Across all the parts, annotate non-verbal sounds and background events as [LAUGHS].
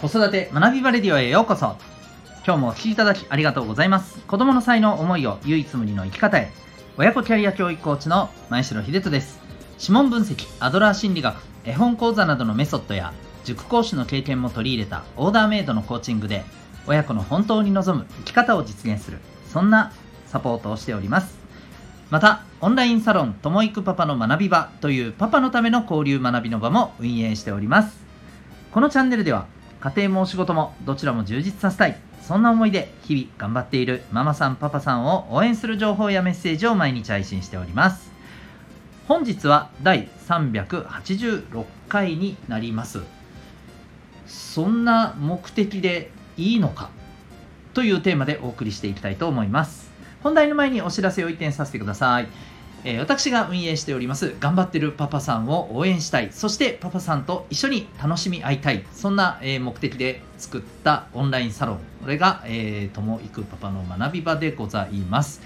子育て学びバレディオへようこそ。今日もお聴きいただきありがとうございます。子供の才能思いを唯一無二の生き方へ。親子キャリア教育コーチの前城秀人です。指紋分析アドラー心理学絵本講座などのメソッドや塾講師の経験も取り入れたオーダーメイドのコーチングで親子の本当に望む生き方を実現するそんなサポートをしております。またオンラインサロンともいくパパの学び場というパパのための交流学びの場も運営しております。このチャンネルでは家庭もお仕事もどちらも充実させたい。そんな思いで日々頑張っているママさんパパさんを応援する情報やメッセージを毎日配信しております。本日は第386回になります。そんな目的でいいのか？というテーマでお送りしていきたいと思います。本題の前にお知らせを一点させてください。えー、私が運営しております頑張ってるパパさんを応援したい。そしてパパさんと一緒に楽しみ合いたい。そんな、えー、目的で作ったオンラインサロン。これが、えー、ともいくパパの学び場でございます、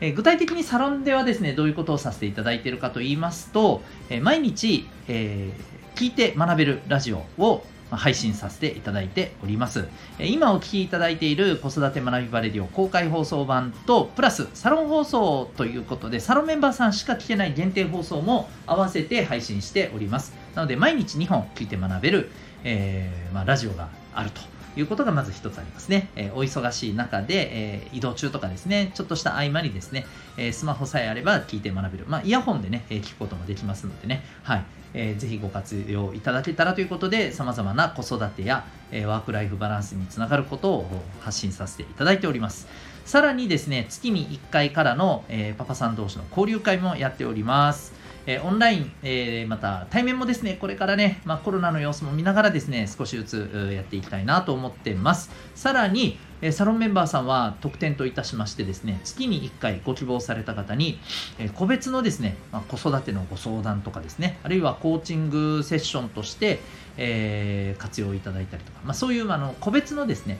え具体的にサロンではですねどういうことをさせていただいているかと言いますと、え毎日、え聞いて学べるラジオを配信させていただいております。今お聴きいただいている子育て学びバレディオ公開放送版と、プラスサロン放送ということで、サロンメンバーさんしか聞けない限定放送も合わせて配信しております。なので、毎日2本聞いて学べる、えー、まあ、ラジオがあると。いうことがまず一つありますね。えー、お忙しい中で、えー、移動中とかですね、ちょっとした合間にですね、えー、スマホさえあれば聞いて学べる。まあ、イヤホンでね、え聞くこともできますのでね、はい。えー、ぜひご活用いただけたらということで、様々な子育てや、え、ワークライフバランスにつながることを発信させていただいております。さらにですね、月に1回からの、え、パパさん同士の交流会もやっております。えオンライン、えまた対面もですね、これからね、まあ、コロナの様子も見ながらですね、少しずつやっていきたいなと思ってます。さらに、えサロンメンバーさんは特典といたしましてですね、月に1回ご希望された方に、え個別のですね、まあ、子育てのご相談とかですね、あるいはコーチングセッションとして、えー、活用いただいたりとか、まあ、そういうあの個別のですね、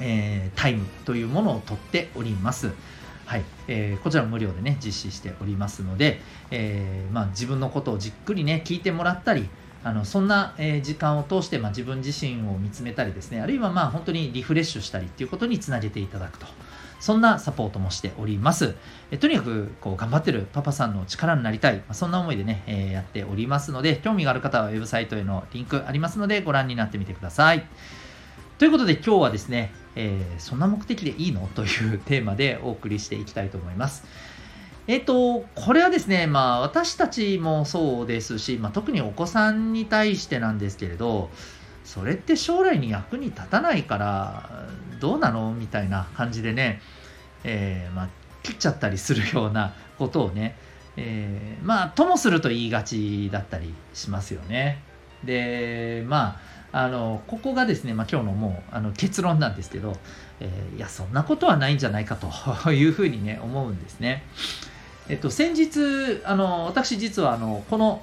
えー、タイムというものをとっております。はいえー、こちらも無料でね実施しておりますので、えーまあ、自分のことをじっくりね聞いてもらったりあのそんな、え、時間を通して、まあ、自分自身を見つめたりですねあるいはまあ本当にリフレッシュしたりっていうことにつなげていただくとそんなサポートもしております。えとにかくこう頑張ってるパパさんの力になりたい、まあ、そんな思いでね、えー、やっておりますので、興味がある方はウェブサイトへのリンクありますので、ご覧になってみてください。ということで今日はですね、えー、そんな目的でいいの？というテーマでお送りしていきたいと思います。えっ、と、これはですね、まあ私たちもそうですし、まあ、特にお子さんに対してなんですけれど、それって将来に役に立たないからどうなの？みたいな感じでね、えー、まあ、切っちゃったりするようなことをね、えー、まあともすると言いがちだったりしますよね。でまああのここがですね、まあ、今日のもうあの結論なんですけど、えー、いやそんなことはないんじゃないかというふうにね思うんですね。えっと、先日あの私実はあのこの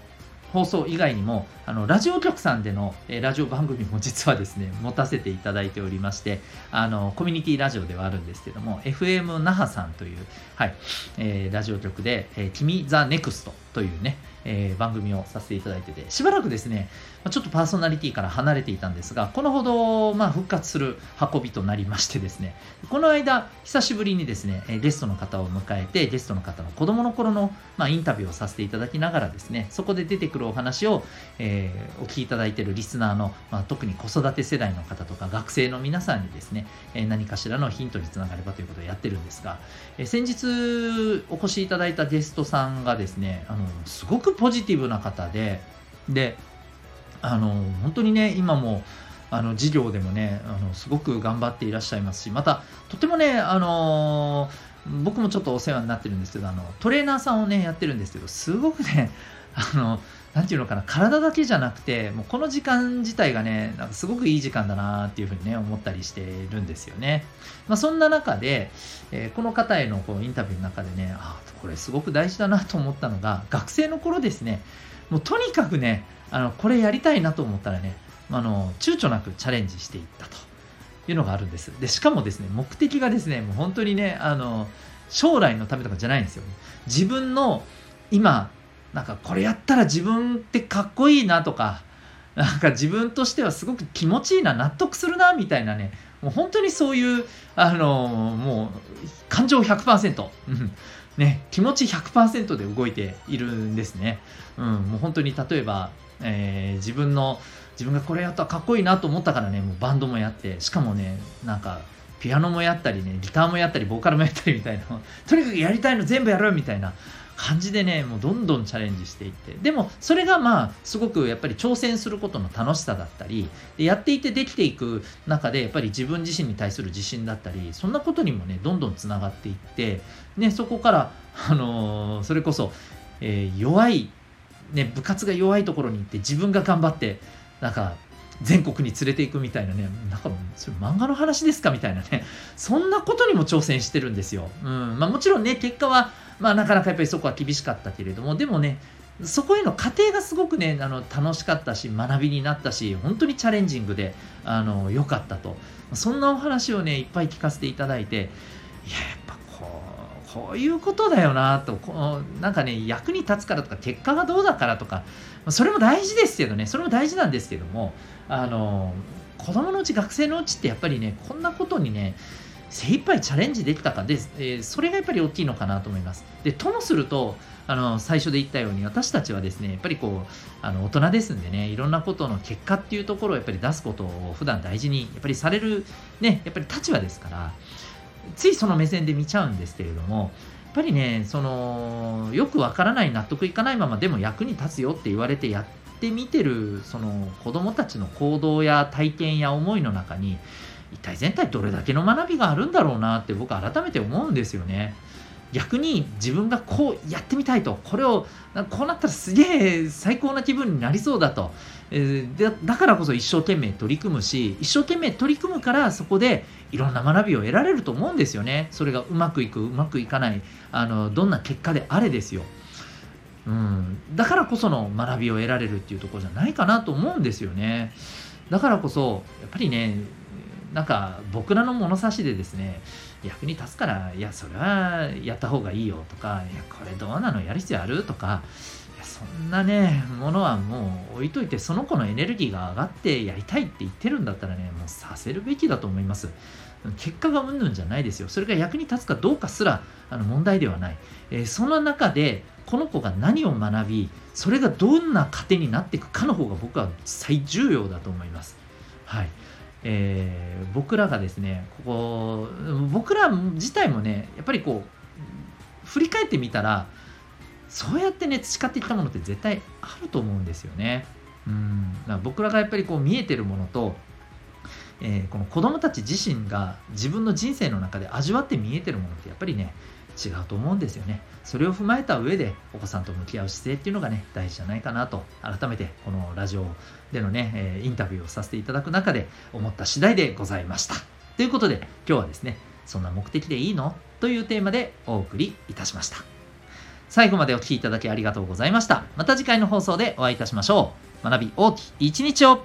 放送以外にもあのラジオ局さんでの、えー、ラジオ番組も [LAUGHS] 実はですね持たせていただいておりましてあのコミュニティラジオではあるんですけども FM 那覇さんという、はいえー、ラジオ局で「えー、君ザネクストというねえー、番組をさせていただいてて、しばらくですね、ちょっとパーソナリティから離れていたんですが、このほど、まあ、復活する運びとなりましてですね、この間、久しぶりにですね、ゲストの方を迎えて、ゲストの方の子供の頃の、まあ、インタビューをさせていただきながらですね、そこで出てくるお話を、えー、お聞きいただいているリスナーの、まあ、特に子育て世代の方とか学生の皆さんにですね、えー、何かしらのヒントにつながればということをやってるんですが、えー、先日お越しいただいたゲストさんがですね、あのすごくポジティブな方で、で、あの、本当にね、今も、あの、事業でもね、あの、すごく頑張っていらっしゃいますし、また、とてもね、あの僕もちょっとお世話になってるんですけど、あの、トレーナーさんをね、やってるんですけど、すごくね、あの、なんていうのかな、体だけじゃなくて、もうこの時間自体がね、なんかすごくいい時間だなっていうふうにね、思ったりしてるんですよね。まあ、そんな中で、えー、この方へのこうインタビューの中でね、あ、これすごく大事だなと思ったのが、学生の頃ですね、もうとにかくね、あの、これやりたいなと思ったらね、あの、躊躇なくチャレンジしていったというのがあるんです。で、しかもですね、目的がですね、もう本当にね、あの、将来のためとかじゃないんですよ。自分の今、なんかこれやったら自分ってかっこいいなとか、なんか自分としてはすごく気持ちいいな納得するなみたいなね。もう本当にそういうあのもう感情100%、うん。ね、気持ち100%で動いているんですね。うん、もう本当に例えば、えー、自分の自分がこれやったらかっこいいなと思ったからねもうバンドもやってしかもねなんかピアノもやったりねギターもやったりボーカルもやったりみたいな。とにかくやりたいの全部やるみたいな。感じでねもうどんどんチャレンジしていって。でもそれがまあすごくやっぱり挑戦することの楽しさだったりでやっていてできていく中でやっぱり自分自身に対する自信だったりそんなことにもねどんどんつながっていって、ね、そこからあのー、それこそ、えー、弱い、ね、部活が弱いところに行って自分が頑張ってなんか全国に連れていくみたいなね、なんかそれ漫画の話ですかみたいなね、そんなことにも挑戦してるんですよ。うんまあ、もちろんね、結果は、まあ、なかなかやっぱりそこは厳しかったけれども、でもね、そこへの過程がすごくね、あの楽しかったし、学びになったし、本当にチャレンジングであの良かったと。そんなお話をね、いっぱい聞かせていただいて、いや、やっこういうことだよなとこのなんかね役に立つからとか結果がどうだからとかそれも大事ですけどねそれも大事なんですけどもあの子供のうち学生のうちってやっぱりねこんなことにね精一杯チャレンジできたかで、えー、それがやっぱり大きいのかなと思います。でともするとあの最初で言ったように私たちはですねやっぱりこうあの大人ですんでねいろんなことの結果っていうところをやっぱり出すことを普段大事にやっぱりされるねやっぱり立場ですからついその目線で見ちゃうんですけれどもやっぱりねそのよくわからない納得いかないままでも役に立つよって言われてやってみてるその子供たちの行動や体験や思いの中に一体全体どれだけの学びがあるんだろうなって僕改めて思うんですよね。逆に自分がこうやってみたいと。これをこうなったらすげえ最高な気分になりそうだと、えー、だからこそ一生懸命取り組むし一生懸命取り組むからそこでいろんな学びを得られると思うんですよね。それがうまくいくうまくいかないあのどんな結果であれですよ、うん、だからこその学びを得られるっていうところじゃないかなと思うんですよね。だからこそやっぱりねなんか僕らの物差しでですね役に立つからいやそれはやった方がいいよとかいやこれどうなの？やる必要ある？とかいやそんなねものはもう置いといてその子のエネルギーが上がってやりたいって言ってるんだったらねもうさせるべきだと思います。結果がうんぬんじゃないですよ。それが役に立つかどうかすらあの問題ではない、えー、その中でこの子が何を学びそれがどんな糧になっていくかの方が僕は最重要だと思います。はい。えー、僕らがですねここ僕ら自体もねやっぱりこう振り返ってみたらそうやってね培っていったものって絶対あると思うんですよね。うんら僕らがやっぱりこう見えてるものと、えー、この子供たち自身が自分の人生の中で味わって見えてるものってやっぱりね違うと思うんですよね。それを踏まえた上でお子さんと向き合う姿勢っていうのがね、大事じゃないかなと、改めてこのラジオでのね、えインタビューをさせていただく中で思った次第でございました。ということで、今日はですね、そんな目的でいいの？というテーマでお送りいたしました。最後までお聴きいただきありがとうございました。また次回の放送でお会いいたしましょう。学び大きい一日を